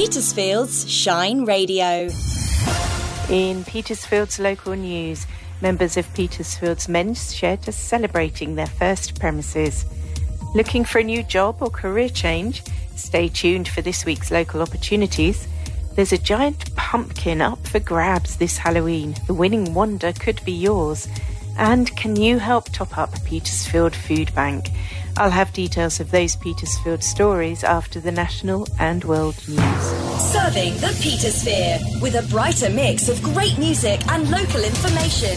Petersfield's Shine Radio. In Petersfield's local news, members of Petersfield's men's shed are celebrating their first premises. Looking for a new job or career change? Stay tuned for this week's local opportunities. There's a giant pumpkin up for grabs this Halloween. The winning wonder could be yours. And can you help top up Petersfield Food Bank? I'll have details of those Petersfield stories after the national and world news. Serving the Petersphere with a brighter mix of great music and local information.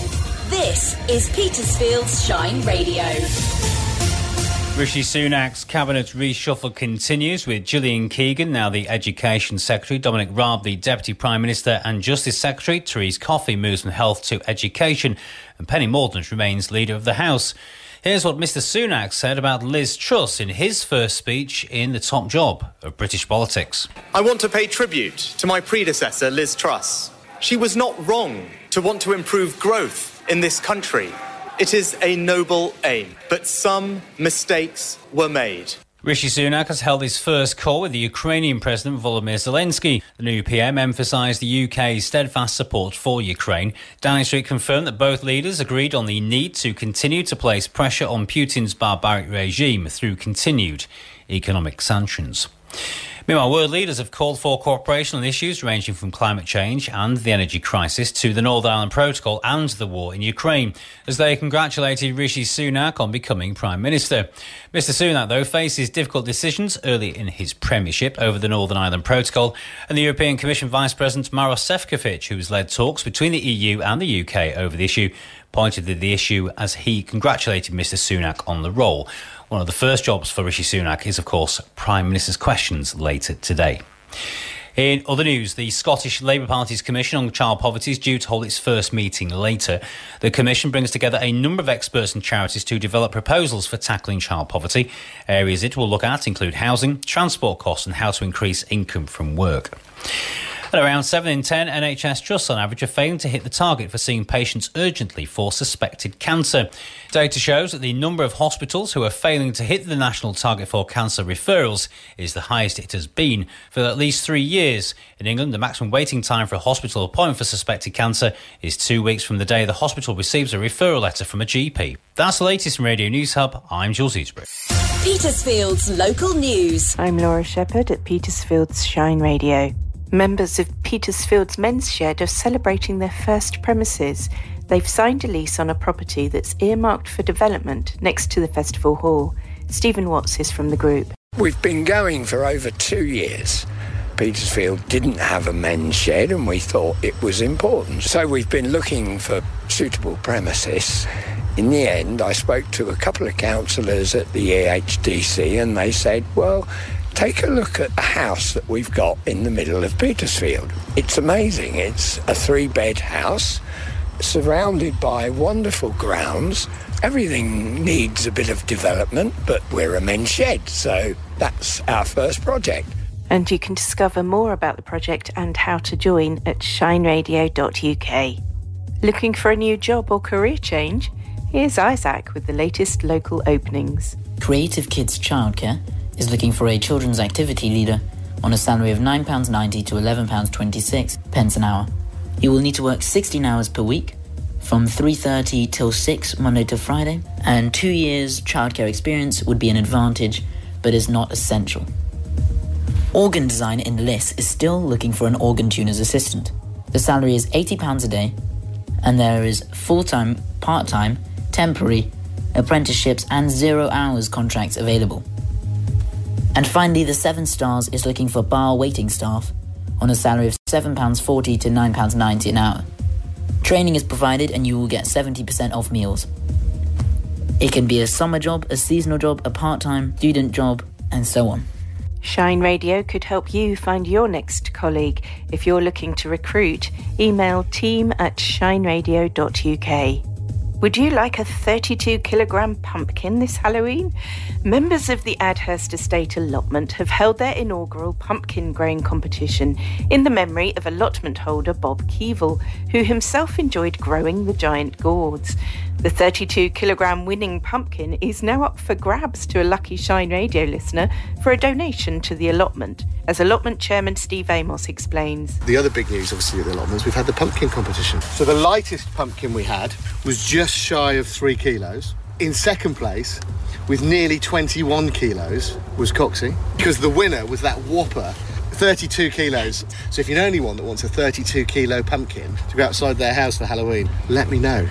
This is Petersfield's Shine Radio. Rishi Sunak's cabinet reshuffle continues with Gillian Keegan, now the Education Secretary, Dominic Raab, the Deputy Prime Minister and Justice Secretary, Therese Coffey moves from health to education, and Penny Mordaunt remains Leader of the House. Here's what Mr Sunak said about Liz Truss in his first speech in the top job of British politics. I want to pay tribute to my predecessor, Liz Truss. She was not wrong to want to improve growth in this country. It is a noble aim, but some mistakes were made. Rishi Sunak has held his first call with the Ukrainian President Volodymyr Zelensky. The new PM emphasised the UK's steadfast support for Ukraine. Downing Street confirmed that both leaders agreed on the need to continue to place pressure on Putin's barbaric regime through continued economic sanctions. Meanwhile, world leaders have called for cooperation on issues ranging from climate change and the energy crisis to the Northern Ireland Protocol and the war in Ukraine, as they congratulated Rishi Sunak on becoming Prime Minister. Mr Sunak, though, faces difficult decisions early in his premiership over the Northern Ireland Protocol, and the European Commission Vice President Maros Sefcovic, who has led talks between the EU and the UK over the issue, pointed to the issue as he congratulated Mr Sunak on the role. One of the first jobs for Rishi Sunak is, of course, Prime Minister's Questions later today. In other news, the Scottish Labour Party's Commission on Child Poverty is due to hold its first meeting later. The Commission brings together a number of experts and charities to develop proposals for tackling child poverty. Areas it will look at include housing, transport costs, and how to increase income from work. At around 7 in 10 NHS trusts on average are failing to hit the target for seeing patients urgently for suspected cancer. Data shows that the number of hospitals who are failing to hit the national target for cancer referrals is the highest it has been for at least three years. In England, the maximum waiting time for a hospital appointment for suspected cancer is two weeks from the day the hospital receives a referral letter from a GP. That's the latest from Radio News Hub. I'm Jules Eastbrook. Petersfield's local news. I'm Laura Shepherd at Petersfield's Shine Radio. Members of Petersfield's Men's Shed are celebrating their first premises. They've signed a lease on a property that's earmarked for development next to the festival hall. Stephen Watts is from the group. We've been going for over two years. Petersfield didn't have a men's shed and we thought it was important. So we've been looking for suitable premises. In the end, I spoke to a couple of councillors at the EHDC and they said, well, Take a look at the house that we've got in the middle of Petersfield. It's amazing. It's a three bed house surrounded by wonderful grounds. Everything needs a bit of development, but we're a men's shed, so that's our first project. And you can discover more about the project and how to join at shineradio.uk. Looking for a new job or career change? Here's Isaac with the latest local openings. Creative Kids Childcare is looking for a children's activity leader on a salary of £9.90 to £11.26 pence an hour. You will need to work 16 hours per week from 3.30 till 6 Monday to Friday, and two years childcare experience would be an advantage but is not essential. Organ Design in Liss is still looking for an organ tuner's assistant. The salary is £80 a day, and there is full-time, part-time, temporary, apprenticeships and zero hours contracts available. And finally, the Seven Stars is looking for bar waiting staff on a salary of £7.40 to £9.90 an hour. Training is provided and you will get 70% off meals. It can be a summer job, a seasonal job, a part time student job, and so on. Shine Radio could help you find your next colleague. If you're looking to recruit, email team at shineradio.uk. Would you like a 32 kilogram pumpkin this Halloween? Members of the Adhurst Estate allotment have held their inaugural pumpkin growing competition in the memory of allotment holder Bob Keevil, who himself enjoyed growing the giant gourds. The 32 kilogram winning pumpkin is now up for grabs to a lucky Shine Radio listener for a donation to the allotment, as allotment chairman Steve Amos explains. The other big news, obviously, at the allotments, we've had the pumpkin competition. So the lightest pumpkin we had was just shy of three kilos. In second place, with nearly 21 kilos, was Coxie, because the winner was that whopper 32 kilos. So if you know anyone that wants a 32 kilo pumpkin to go outside their house for Halloween, let me know.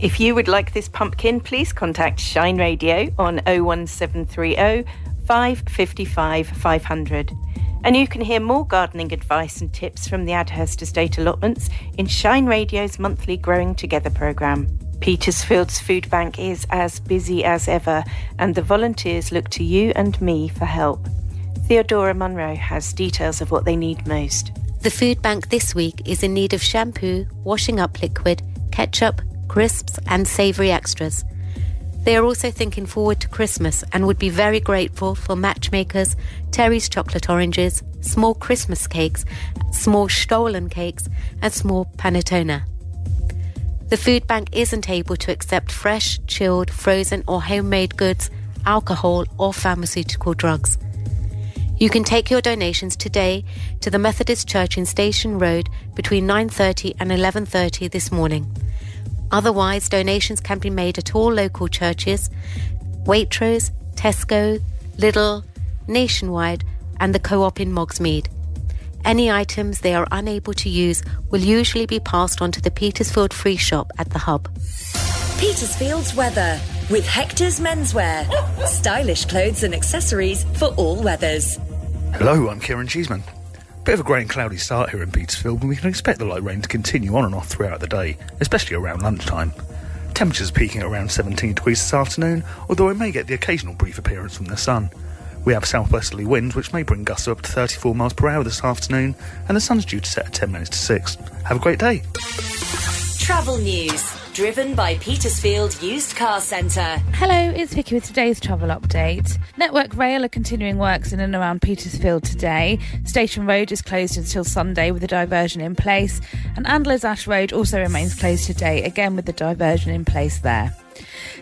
If you would like this pumpkin, please contact Shine Radio on 01730 555 500. And you can hear more gardening advice and tips from the Adhurst Estate allotments in Shine Radio's monthly Growing Together programme. Petersfield's food bank is as busy as ever, and the volunteers look to you and me for help. Theodora Munro has details of what they need most. The food bank this week is in need of shampoo, washing up liquid, ketchup, crisps, and savoury extras. They are also thinking forward to Christmas and would be very grateful for matchmakers, Terry's chocolate oranges, small Christmas cakes, small Stollen cakes, and small panettone. The food bank isn't able to accept fresh, chilled, frozen, or homemade goods, alcohol, or pharmaceutical drugs. You can take your donations today to the Methodist Church in Station Road between 9:30 and 11:30 this morning. Otherwise, donations can be made at all local churches, Waitrose, Tesco, Lidl, Nationwide, and the Co-op in Moggs Mead. Any items they are unable to use will usually be passed on to the Petersfield Free Shop at the Hub. Petersfield's weather with Hector's Menswear. Stylish clothes and accessories for all weathers. Hello, I'm Kieran Cheeseman. Bit of a grey and cloudy start here in Petersfield, and we can expect the light rain to continue on and off throughout the day, especially around lunchtime. Temperatures peaking at around 17 degrees this afternoon, although we may get the occasional brief appearance from the sun. We have southwesterly winds which may bring gusts up to 34 miles per hour this afternoon, and the sun's due to set at 10 minutes to 6. Have a great day. Travel news driven by Petersfield Used Car Centre. Hello, it's Vicky with today's travel update. Network Rail are continuing works in and around Petersfield today. Station Road is closed until Sunday with a diversion in place, and Andler's Ash Road also remains closed today, again with the diversion in place there.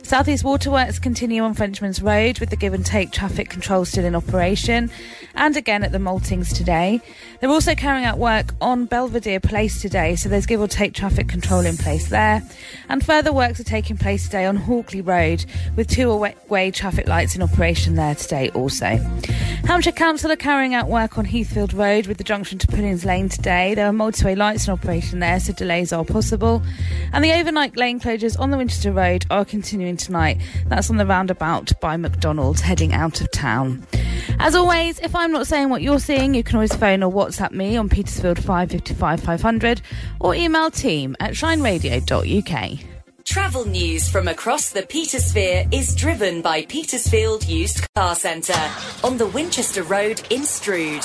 Southeast Waterworks continue on Frenchman's Road with the give and take traffic control still in operation and again at the Maltings today. They're also carrying out work on Belvedere Place today, so there's give or take traffic control in place there. And further works are taking place today on Hawkley Road with two way traffic lights in operation there today also. Hampshire Council are carrying out work on Heathfield Road with the junction to Pulens Lane today. There are motorway lights in operation there, so delays are possible. And the overnight lane closures on the Winchester Road are continuing tonight. That's on the roundabout by McDonald's heading out of town. As always, if I'm not saying what you're seeing, you can always phone or WhatsApp me on Petersfield 555 500 or email team at shineradio.uk. Travel news from across the Petersphere is driven by Petersfield Used Car Centre on the Winchester Road in Stroud.